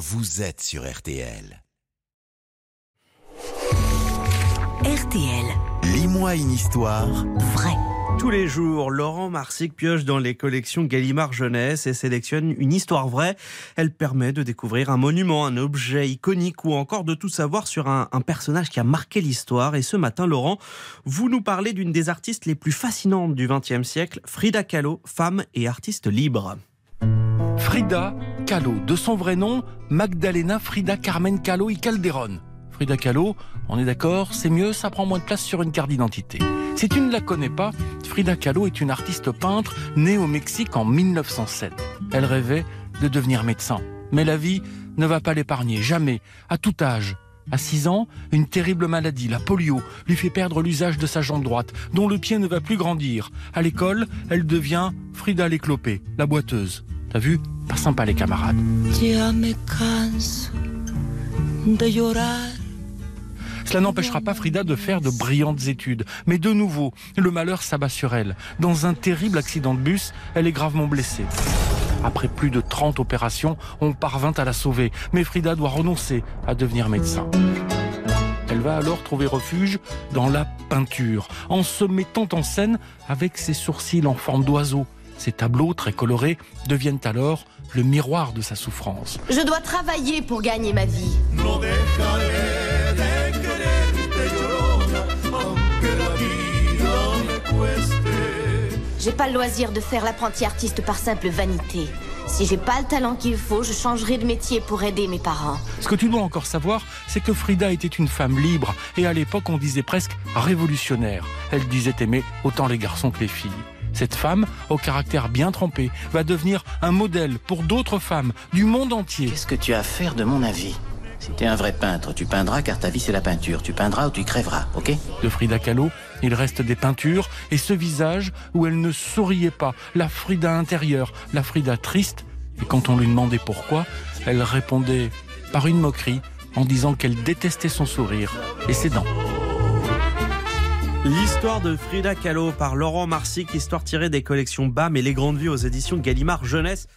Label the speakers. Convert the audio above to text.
Speaker 1: vous êtes sur RTL.
Speaker 2: RTL.
Speaker 1: Lis-moi une histoire.
Speaker 2: Vrai.
Speaker 3: Tous les jours, Laurent Marsic pioche dans les collections Gallimard Jeunesse et sélectionne une histoire vraie. Elle permet de découvrir un monument, un objet iconique ou encore de tout savoir sur un, un personnage qui a marqué l'histoire. Et ce matin, Laurent, vous nous parlez d'une des artistes les plus fascinantes du XXe siècle, Frida Kahlo, femme et artiste libre.
Speaker 4: Frida De son vrai nom, Magdalena Frida Carmen Kahlo y Calderón. Frida Kahlo, on est d'accord, c'est mieux, ça prend moins de place sur une carte d'identité. Si tu ne la connais pas, Frida Kahlo est une artiste peintre née au Mexique en 1907. Elle rêvait de devenir médecin. Mais la vie ne va pas l'épargner, jamais, à tout âge. À 6 ans, une terrible maladie, la polio, lui fait perdre l'usage de sa jambe droite, dont le pied ne va plus grandir. À l'école, elle devient Frida l'éclopée, la boiteuse. T'as vu? Pas sympa les camarades.
Speaker 5: Ya me canso de llorar.
Speaker 4: Cela n'empêchera pas Frida de faire de brillantes études. Mais de nouveau, le malheur s'abat sur elle. Dans un terrible accident de bus, elle est gravement blessée. Après plus de 30 opérations, on parvint à la sauver. Mais Frida doit renoncer à devenir médecin. Elle va alors trouver refuge dans la peinture, en se mettant en scène avec ses sourcils en forme d'oiseau. Ces tableaux très colorés deviennent alors le miroir de sa souffrance.
Speaker 6: Je dois travailler pour gagner ma vie. J'ai pas le loisir de faire l'apprenti artiste par simple vanité. Si j'ai pas le talent qu'il faut, je changerai de métier pour aider mes parents.
Speaker 4: Ce que tu dois encore savoir, c'est que Frida était une femme libre et à l'époque on disait presque révolutionnaire. Elle disait aimer autant les garçons que les filles. Cette femme, au caractère bien trempé, va devenir un modèle pour d'autres femmes du monde entier.
Speaker 7: Qu'est-ce que tu as à faire de mon avis? Si t'es un vrai peintre, tu peindras car ta vie c'est la peinture. Tu peindras ou tu crèveras, ok?
Speaker 4: De Frida Kahlo, il reste des peintures et ce visage où elle ne souriait pas, la Frida intérieure, la Frida triste. Et quand on lui demandait pourquoi, elle répondait par une moquerie en disant qu'elle détestait son sourire et ses dents.
Speaker 3: L'histoire de Frida Kahlo par Laurent Marsic, histoire tirée des collections BAM et Les Grandes Vues aux éditions Gallimard Jeunesse.